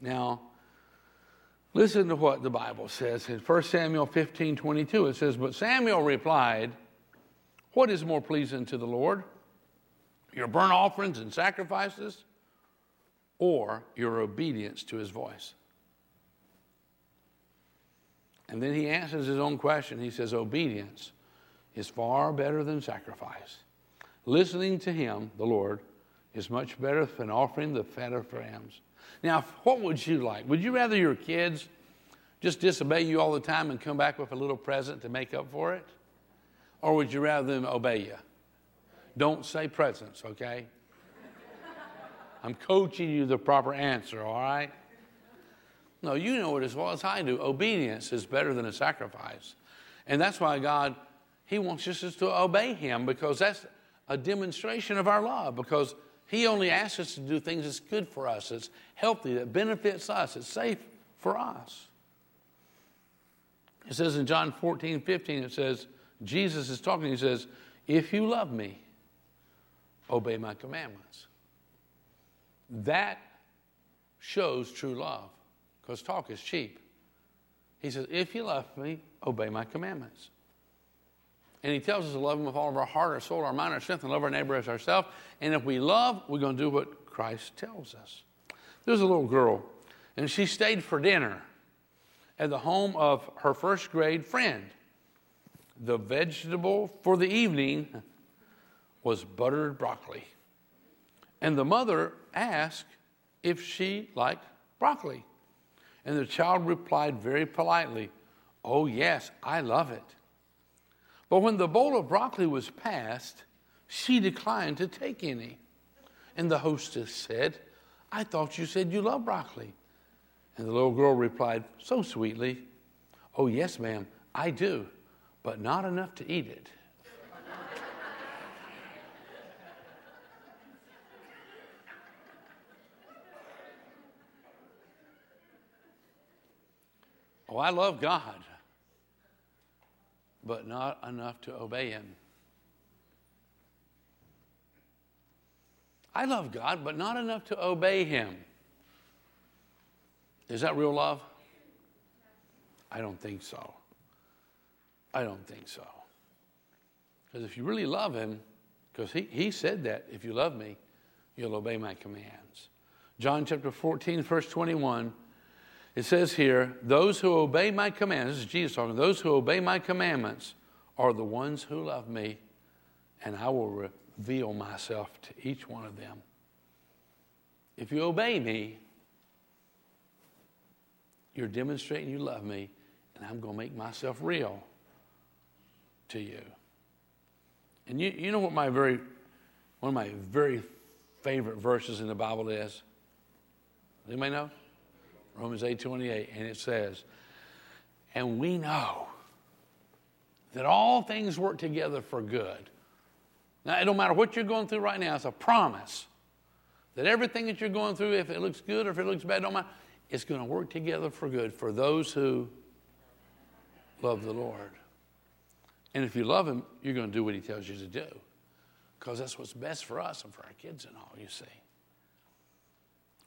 Now, listen to what the Bible says in 1 Samuel 15 22. It says, But Samuel replied, What is more pleasing to the Lord? Your burnt offerings and sacrifices, or your obedience to his voice? And then he answers his own question. He says, Obedience is far better than sacrifice. Listening to him, the Lord, is much better than offering the fat of rams. Now, what would you like? Would you rather your kids just disobey you all the time and come back with a little present to make up for it? Or would you rather them obey you? Don't say presents, okay? [LAUGHS] I'm coaching you the proper answer, all right? No, you know it as well as I do. Obedience is better than a sacrifice. And that's why God, He wants us to obey Him because that's a demonstration of our love because He only asks us to do things that's good for us, that's healthy, that benefits us, that's safe for us. It says in John 14, 15, it says, Jesus is talking, He says, If you love me, obey my commandments. That shows true love because talk is cheap. He says, If you love me, obey my commandments. And he tells us to love him with all of our heart, our soul, our mind, our strength, and love our neighbor as ourselves. And if we love, we're going to do what Christ tells us. There's a little girl, and she stayed for dinner at the home of her first grade friend. The vegetable for the evening was buttered broccoli. And the mother asked if she liked broccoli. And the child replied very politely, Oh, yes, I love it. But when the bowl of broccoli was passed, she declined to take any. And the hostess said, I thought you said you love broccoli. And the little girl replied so sweetly, Oh, yes, ma'am, I do, but not enough to eat it. [LAUGHS] Oh, I love God, but not enough to obey Him. I love God, but not enough to obey Him. Is that real love? I don't think so. I don't think so. Because if you really love Him, because he, he said that, if you love me, you'll obey my commands. John chapter 14, verse 21 it says here, those who obey my commandments, this is Jesus talking, those who obey my commandments are the ones who love me, and I will reveal myself to each one of them. If you obey me, you're demonstrating you love me, and I'm going to make myself real to you. And you, you know what my very, one of my very favorite verses in the Bible is? Anybody know? Romans 8 28. And it says, And we know that all things work together for good. Now, it don't matter what you're going through right now, it's a promise that everything that you're going through, if it looks good or if it looks bad, don't matter, it's going to work together for good for those who love the Lord. And if you love Him, you're going to do what He tells you to do because that's what's best for us and for our kids and all, you see.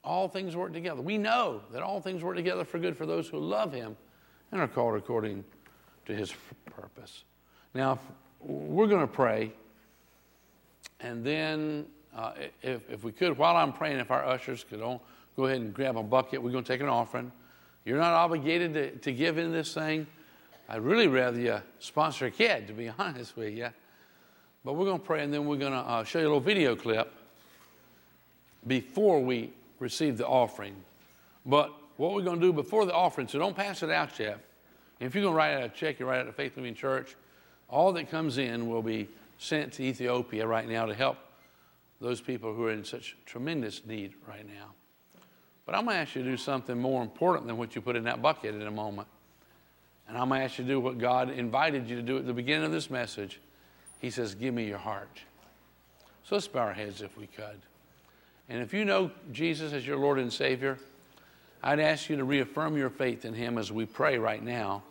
All things work together. We know that all things work together for good for those who love Him and are called according to His purpose. Now, we're going to pray, and then uh, if, if we could, while I'm praying, if our ushers could all go ahead and grab a bucket, we're going to take an offering. You're not obligated to, to give in this thing. I'd really rather you sponsor a kid, to be [LAUGHS] honest with you. But we're going to pray, and then we're going to uh, show you a little video clip before we receive the offering. But what we're going to do before the offering, so don't pass it out yet. If you're going to write out a check, you write out a Faith Living Church. All that comes in will be sent to Ethiopia right now to help those people who are in such tremendous need right now. But I'm going to ask you to do something more important than what you put in that bucket in a moment. And I'm going to ask you to do what God invited you to do at the beginning of this message. He says, Give me your heart. So let's bow our heads if we could. And if you know Jesus as your Lord and Savior, I'd ask you to reaffirm your faith in Him as we pray right now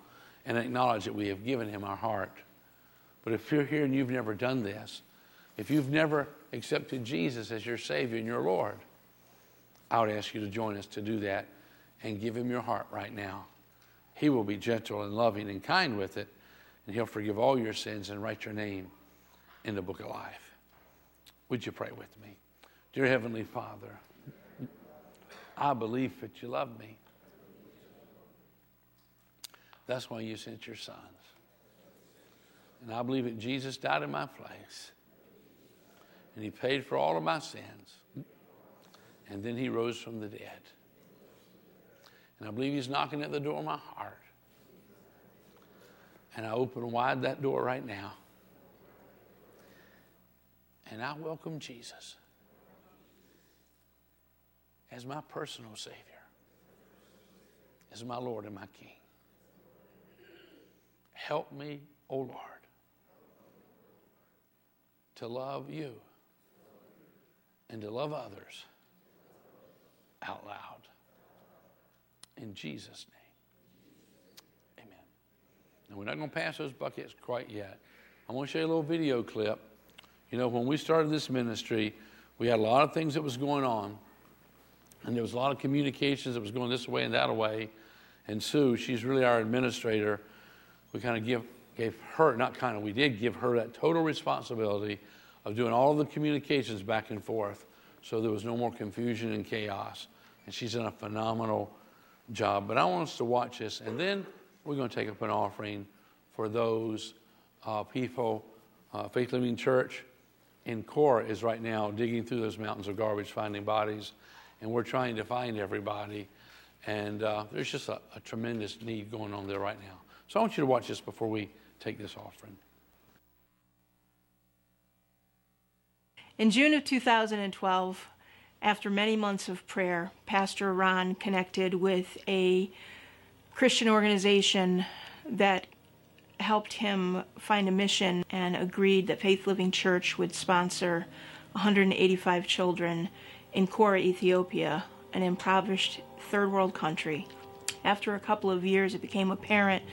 and acknowledge that we have given Him our heart. But if you're here and you've never done this, if you've never accepted Jesus as your Savior and your Lord, I would ask you to join us to do that and give Him your heart right now. He will be gentle and loving and kind with it, and He'll forgive all your sins and write your name in the book of life. Would you pray with me? Dear Heavenly Father, I believe that you love me. That's why you sent your sons. And I believe that Jesus died in my place. And he paid for all of my sins. And then he rose from the dead. And I believe he's knocking at the door of my heart. And I open wide that door right now. And I welcome Jesus as my personal Savior, as my Lord and my King. Help me, O Lord, to love you and to love others out loud. In Jesus' name. Amen. Now, we're not going to pass those buckets quite yet. I'm going to show you a little video clip. You know, when we started this ministry, we had a lot of things that was going on. And there was a lot of communications that was going this way and that way. And Sue, she's really our administrator. We kind of give, gave her, not kind of, we did give her that total responsibility of doing all of the communications back and forth so there was no more confusion and chaos. And she's done a phenomenal job. But I want us to watch this, and then we're going to take up an offering for those uh, people. Uh, Faith Living Church in Korah is right now digging through those mountains of garbage, finding bodies and we're trying to find everybody. And uh, there's just a, a tremendous need going on there right now. So I want you to watch this before we take this offering. In June of 2012, after many months of prayer, Pastor Ron connected with a Christian organization that helped him find a mission and agreed that Faith Living Church would sponsor 185 children in Korah, Ethiopia, an impoverished third world country. After a couple of years, it became apparent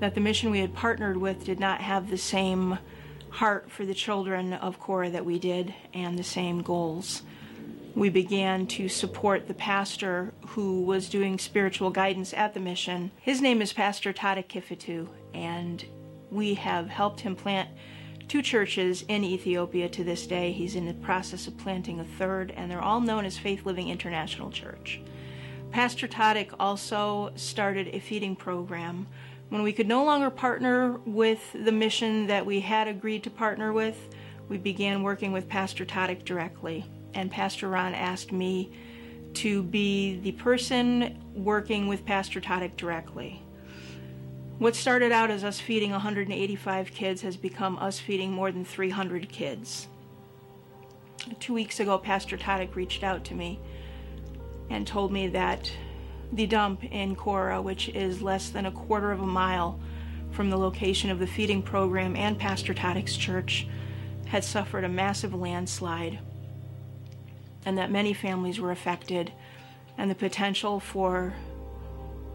that the mission we had partnered with did not have the same heart for the children of Korah that we did and the same goals. We began to support the pastor who was doing spiritual guidance at the mission. His name is Pastor Tadek Kifitu, and we have helped him plant two churches in Ethiopia to this day. He's in the process of planting a third, and they're all known as Faith Living International Church. Pastor Tadek also started a feeding program. When we could no longer partner with the mission that we had agreed to partner with, we began working with Pastor Tadek directly. And Pastor Ron asked me to be the person working with Pastor Tadek directly. What started out as us feeding 185 kids has become us feeding more than 300 kids. two weeks ago, Pastor Tadic reached out to me and told me that the dump in Korah, which is less than a quarter of a mile from the location of the feeding program and Pastor Tadic's church, had suffered a massive landslide and that many families were affected, and the potential for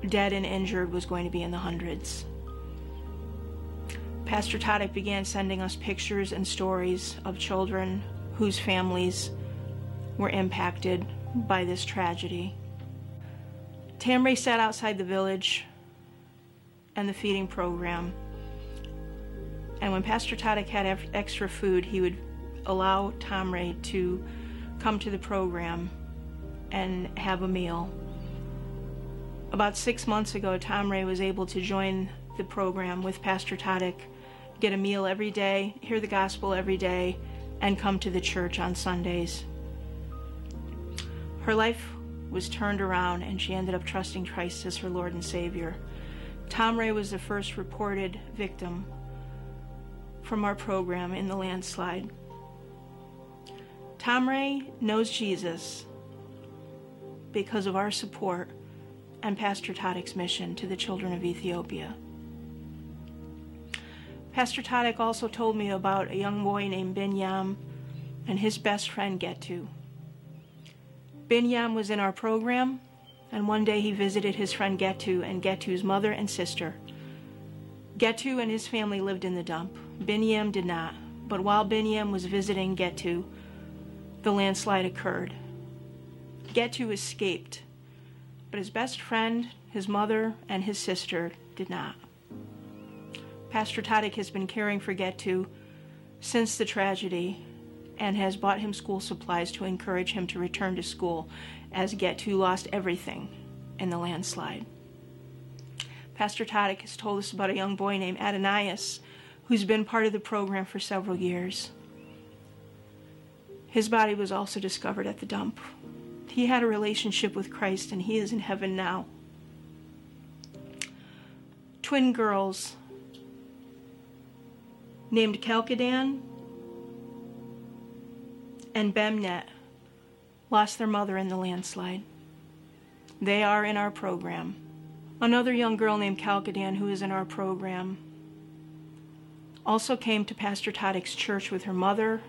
dead and injured was going to be in the hundreds. Pastor Tadic began sending us pictures and stories of children whose families were impacted by this tragedy. Tamray sat outside the village and the feeding program. And when Pastor Tadic had extra food, he would allow Tamray to come to the program and have a meal. About six months ago, Tamray was able to join the program with Pastor Tadic, get a meal every day, hear the gospel every day, and come to the church on Sundays. Her life was turned around and she ended up trusting Christ as her Lord and Savior. Tamray was the first reported victim from our program in the landslide. Tamray knows Jesus because of our support and Pastor Tadic's mission to the children of Ethiopia. Pastor Tadic also told me about a young boy named Binyam and his best friend Getu. Binyam was in our program, and one day he visited his friend Getu and Getu's mother and sister. Getu and his family lived in the dump. Binyam did not, but while Binyam was visiting Getu, the landslide occurred. Getu escaped, but his best friend, his mother, and his sister did not. Pastor Tadic has been caring for Getu since the tragedy and has bought him school supplies to encourage him to return to school as Getu lost everything in the landslide. Pastor Tadic has told us about a young boy named Adonias who's been part of the program for several years. His body was also discovered at the dump. He had a relationship with Christ and he is in heaven now. Twin girls named Kalkidan and Bemnet lost their mother in the landslide. They are in our program. Another young girl named Kalkidan, who is in our program, also came to Pastor Toddick's church with her mother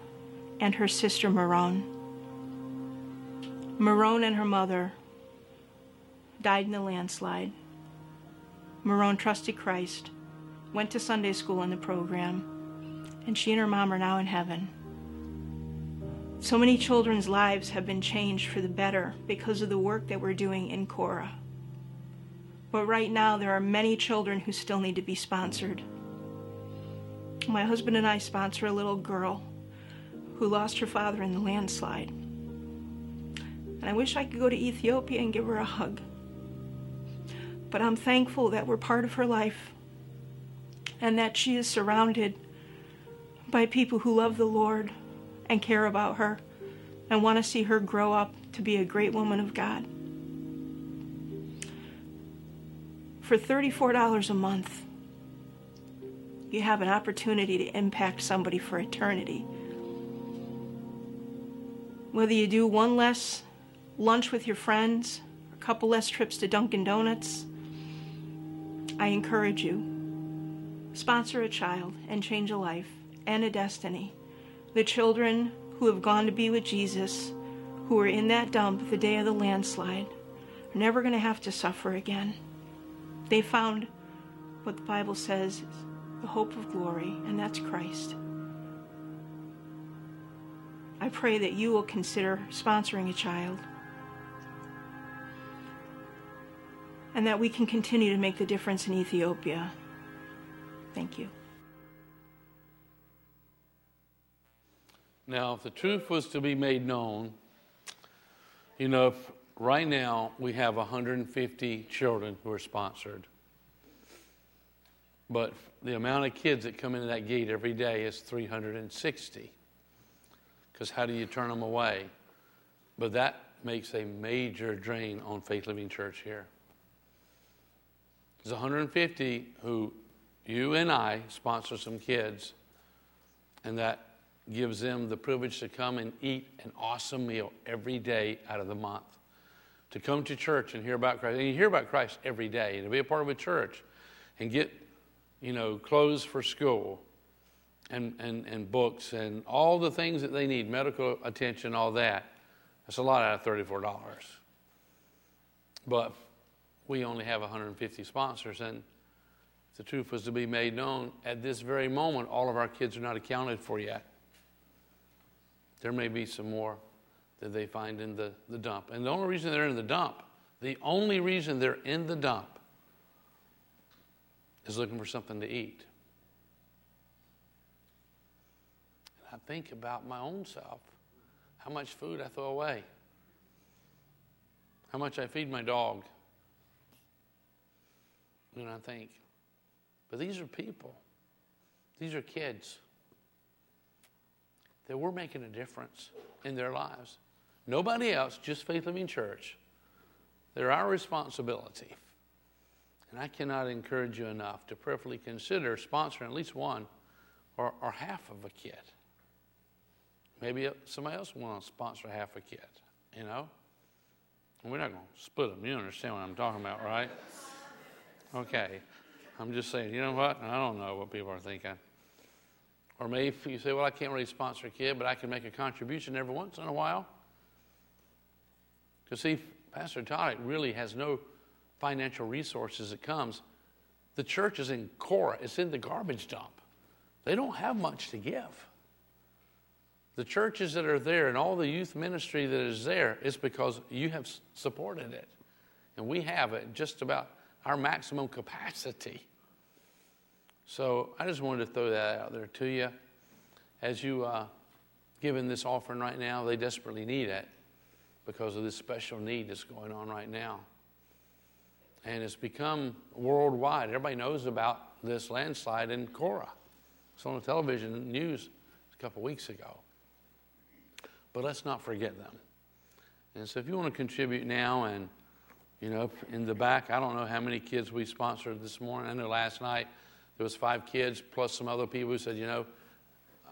and her sister Marone. Marone and her mother died in the landslide. Marone trusted Christ, went to Sunday school in the program, and she and her mom are now in heaven. So many children's lives have been changed for the better because of the work that we're doing in Korah. But right now, there are many children who still need to be sponsored. My husband and I sponsor a little girl who lost her father in the landslide. And I wish I could go to Ethiopia and give her a hug. But I'm thankful that we're part of her life and that she is surrounded by people who love the Lord and care about her and want to see her grow up to be a great woman of God. For $34 a month, you have an opportunity to impact somebody for eternity. Whether you do one less lunch with your friends, a couple less trips to Dunkin' Donuts, I encourage you. Sponsor a child and change a life and a destiny the children who have gone to be with Jesus, who were in that dump the day of the landslide, are never going to have to suffer again. They found what the Bible says the hope of glory, and that's Christ. I pray that you will consider sponsoring a child and that we can continue to make the difference in Ethiopia. Thank you. Now, if the truth was to be made known, you know, right now we have 150 children who are sponsored. But the amount of kids that come into that gate every day is 360. Because how do you turn them away? But that makes a major drain on Faith Living Church here. There's 150 who you and I sponsor some kids, and that gives them the privilege to come and eat an awesome meal every day out of the month. To come to church and hear about Christ. And you hear about Christ every day. and To be a part of a church and get, you know, clothes for school and, and, and books and all the things that they need, medical attention, all that. That's a lot out of $34. But we only have 150 sponsors, and the truth was to be made known, at this very moment, all of our kids are not accounted for yet. There may be some more that they find in the, the dump. And the only reason they're in the dump, the only reason they're in the dump is looking for something to eat. And I think about my own self, how much food I throw away, how much I feed my dog. And I think, but these are people, these are kids that we're making a difference in their lives. Nobody else, just Faith Living Church. They're our responsibility. And I cannot encourage you enough to prayerfully consider sponsoring at least one or, or half of a kid. Maybe somebody else will want to sponsor half a kid, you know? we're not going to split them. You understand what I'm talking about, right? Okay. I'm just saying, you know what? I don't know what people are thinking. Or maybe you say, well, I can't really sponsor a kid, but I can make a contribution every once in a while. Because, see, Pastor Todd really has no financial resources that comes. The church is in Korah, it's in the garbage dump. They don't have much to give. The churches that are there and all the youth ministry that is there is because you have supported it. And we have it just about our maximum capacity. So I just wanted to throw that out there to you. As you uh, giving this offering right now, they desperately need it because of this special need that's going on right now. And it's become worldwide. Everybody knows about this landslide in Korah. It's on the television news a couple weeks ago. But let's not forget them. And so if you want to contribute now and you know, in the back, I don't know how many kids we sponsored this morning. I know last night there was five kids plus some other people who said, you know,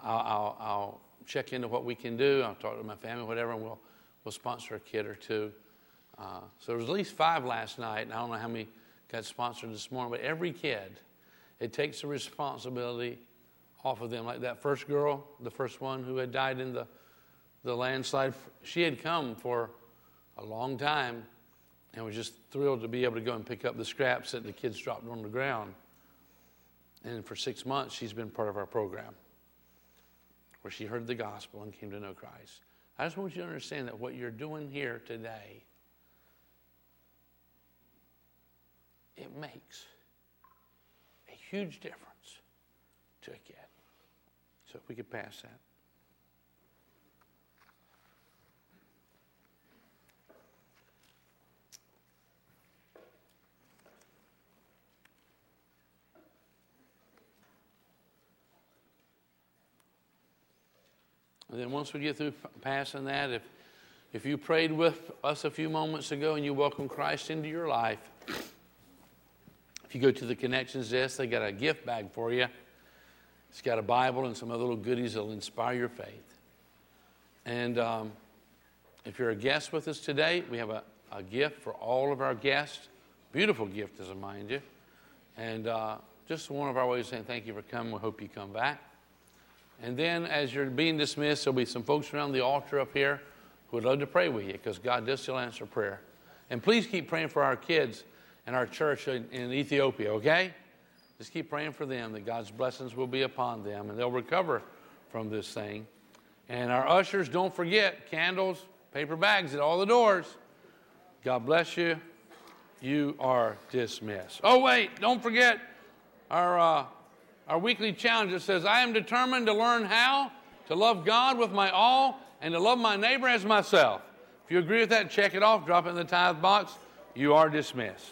I'll, I'll, I'll check into what we can do. I'll talk to my family, whatever, and we'll, we'll sponsor a kid or two. Uh, so there was at least five last night, and I don't know how many got sponsored this morning, but every kid, it takes the responsibility off of them. Like that first girl, the first one who had died in the, the landslide, she had come for a long time and was just thrilled to be able to go and pick up the scraps that the kids dropped on the ground. And for six months, she's been part of our program where she heard the gospel and came to know Christ. I just want you to understand that what you're doing here today, it makes a huge difference to a kid. So if we could pass that. And then once we get through passing that, if, if you prayed with us a few moments ago and you welcome Christ into your life, if you go to the connections desk, they got a gift bag for you. It's got a Bible and some other little goodies that'll inspire your faith. And um, if you're a guest with us today, we have a, a gift for all of our guests. Beautiful gift, as I mind you. And uh, just one of our ways of saying thank you for coming. We hope you come back. And then as you're being dismissed, there'll be some folks around the altar up here who would love to pray with you because God does still answer prayer. And please keep praying for our kids and our church in, in Ethiopia, okay? Just keep praying for them that God's blessings will be upon them and they'll recover from this thing. And our ushers, don't forget candles, paper bags at all the doors. God bless you. You are dismissed. Oh, wait, don't forget our. Uh, our weekly challenge that says, I am determined to learn how to love God with my all and to love my neighbor as myself. If you agree with that, check it off, drop it in the tithe box. You are dismissed.